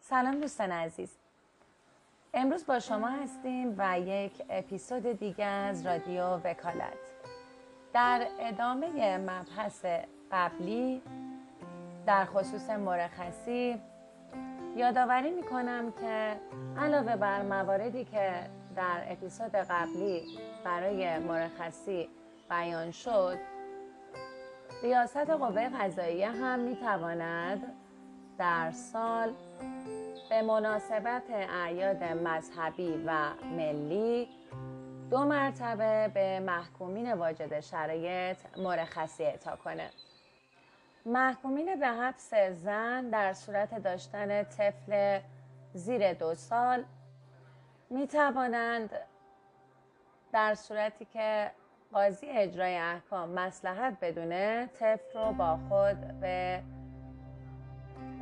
سلام دوستان عزیز. امروز با شما هستیم و یک اپیزود دیگه از رادیو وکالت. در ادامه مبحث قبلی در خصوص مرخصی یادآوری می کنم که علاوه بر مواردی که در اپیزود قبلی برای مرخصی بیان شد ریاست قوه قضاییه هم می تواند در سال به مناسبت اعیاد مذهبی و ملی دو مرتبه به محکومین واجد شرایط مرخصی اعطا کنه. محکومین به حبس زن در صورت داشتن طفل زیر دو سال می توانند در صورتی که قاضی اجرای احکام مسلحت بدونه طفل رو با خود به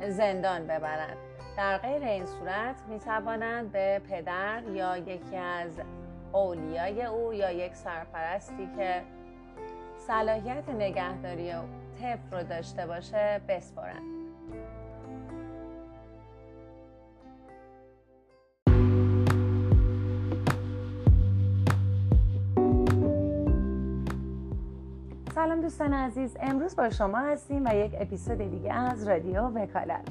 زندان ببرند در غیر این صورت می توانند به پدر یا یکی از اولیای او یا یک سرپرستی که صلاحیت نگهداری طفل رو داشته باشه بسپرند سلام دوستان عزیز. امروز با شما هستیم و یک اپیزود دیگه از رادیو وکالت.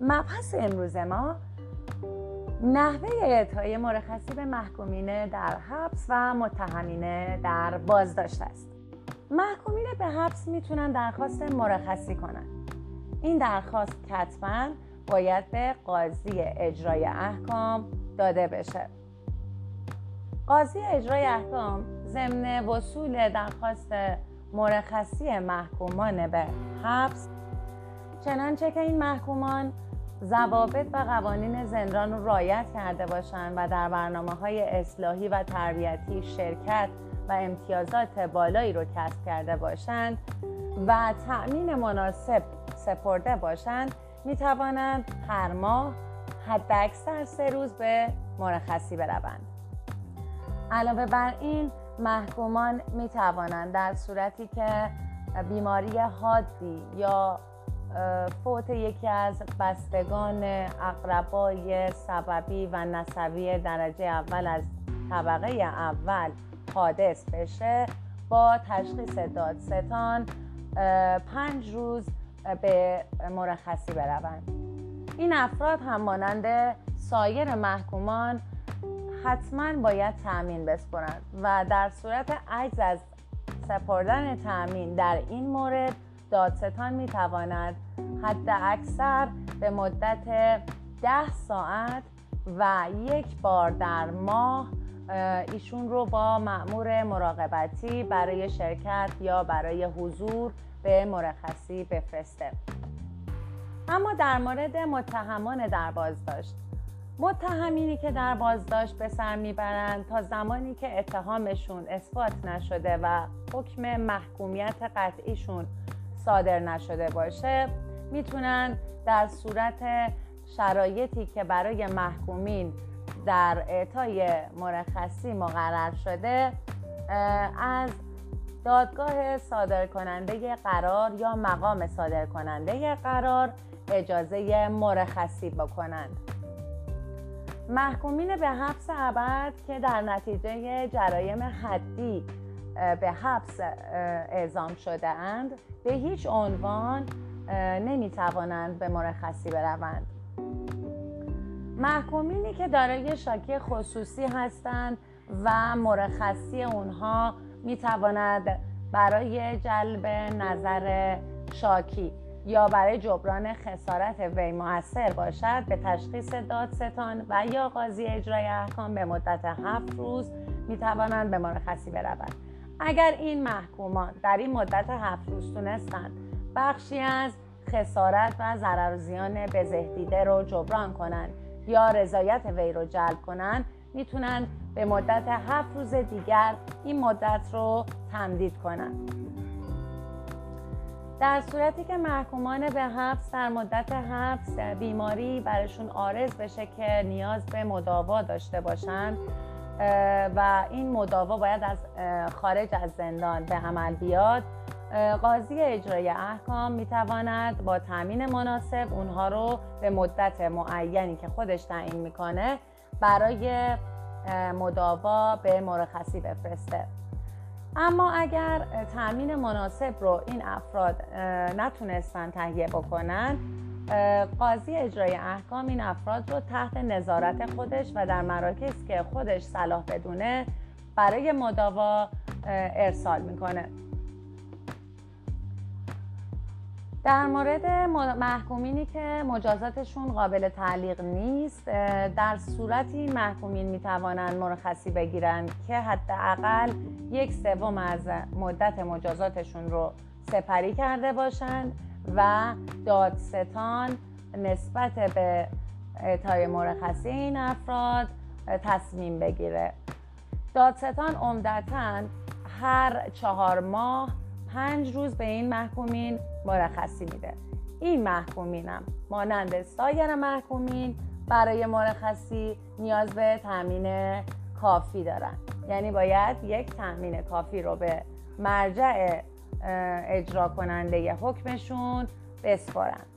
مبحث امروز ما نحوه اعطای مرخصی به محکومین در حبس و متهمین در بازداشت است. محکومین به حبس می‌تونن درخواست مرخصی کنن. این درخواست کتبا باید به قاضی اجرای احکام داده بشه. قاضی اجرای احکام ضمن وصول درخواست مرخصی محکومان به حبس. چنانچه که این محکومان ضوابط و قوانین زندان رو رایت کرده باشند و در برنامه های اصلاحی و تربیتی شرکت و امتیازات بالایی رو کسب کرده باشند و تأمین مناسب سپرده باشند می توانند هر ماه حداکثر سه روز به مرخصی بروند. علاوه بر این محکومان می توانند در صورتی که بیماری حادی یا فوت یکی از بستگان اقربای سببی و نسبی درجه اول از طبقه اول حادث بشه با تشخیص دادستان پنج روز به مرخصی بروند. این افراد هم مانند سایر محکومان حتما باید تأمین بسپرند و در صورت عجز از سپردن تأمین در این مورد دادستان می تواند حد اکثر به مدت ده ساعت و یک بار در ماه ایشون رو با معمور مراقبتی برای شرکت یا برای حضور به مرخصی بفرسته. اما در مورد متهمان در بازداشت. متهمینی که در بازداشت به سر می‌برند تا زمانی که اتهامشون اثبات نشده و حکم محکومیت قطعیشون صادر نشده باشه می‌تونن در صورت شرایطی که برای محکومین در اعطای مرخصی مقرر شده از دادگاه صادر کننده قرار یا مقام صادر کننده قرار اجازه مرخصی بکنند. محکومین به حبس ابد که در نتیجه جرایم حدی به حبس اعزام شده اند به هیچ عنوان نمی توانند به مرخصی بروند. محکومینی که دارای شاکی خصوصی هستند و مرخصی اونها می تواند برای جلب نظر شاکی یا برای جبران خسارت وی موثر باشد به تشخیص دادستان و یا قاضی اجرای احکام به مدت هفت روز می توانند به مرخصی بروند. اگر این محکومان در این مدت هفت روز تونستند بخشی از خسارت و ضرر و زیان بزهدیده رو جبران کنند یا رضایت وی رو جلب کنند می‌تونن به مدت هفت روز دیگر این مدت رو تمدید کنند. در صورتی که محکومان به حبس در مدت حبس بیماری برشون آرز بشه که نیاز به مداوا داشته باشند و این مداوا باید از خارج از زندان به عمل بیاد. قاضی اجرای احکام می‌تواند با تامین مناسب اونها رو به مدت معینی که خودش تعیین می‌کنه برای مداوا به مرخصی بفرسته. اما اگر تامین مناسب رو این افراد نتونستن تهیه بکنن قاضی اجرای احکام این افراد رو تحت نظارت خودش و در مراکز که خودش صلاح بدونه برای مداوا ارسال می‌کنه. در مورد محکومینی که مجازاتشون قابل تعلیق نیست در صورتی محکومین می‌توانند مرخصی بگیرند که حداقل یک سوم از مدت مجازاتشون رو سپری کرده باشند و دادستان نسبت به اعطای مرخصی این افراد تصمیم بگیره. دادستان عمدتا هر چهار ماه پنج روز به این محکومین مرخصی میده. این محکومینم مانند سایر محکومین برای مرخصی نیاز به تامین کافی دارن. یعنی باید یک تامین کافی رو به مرجع اجرا کننده حکمشون بسپارن.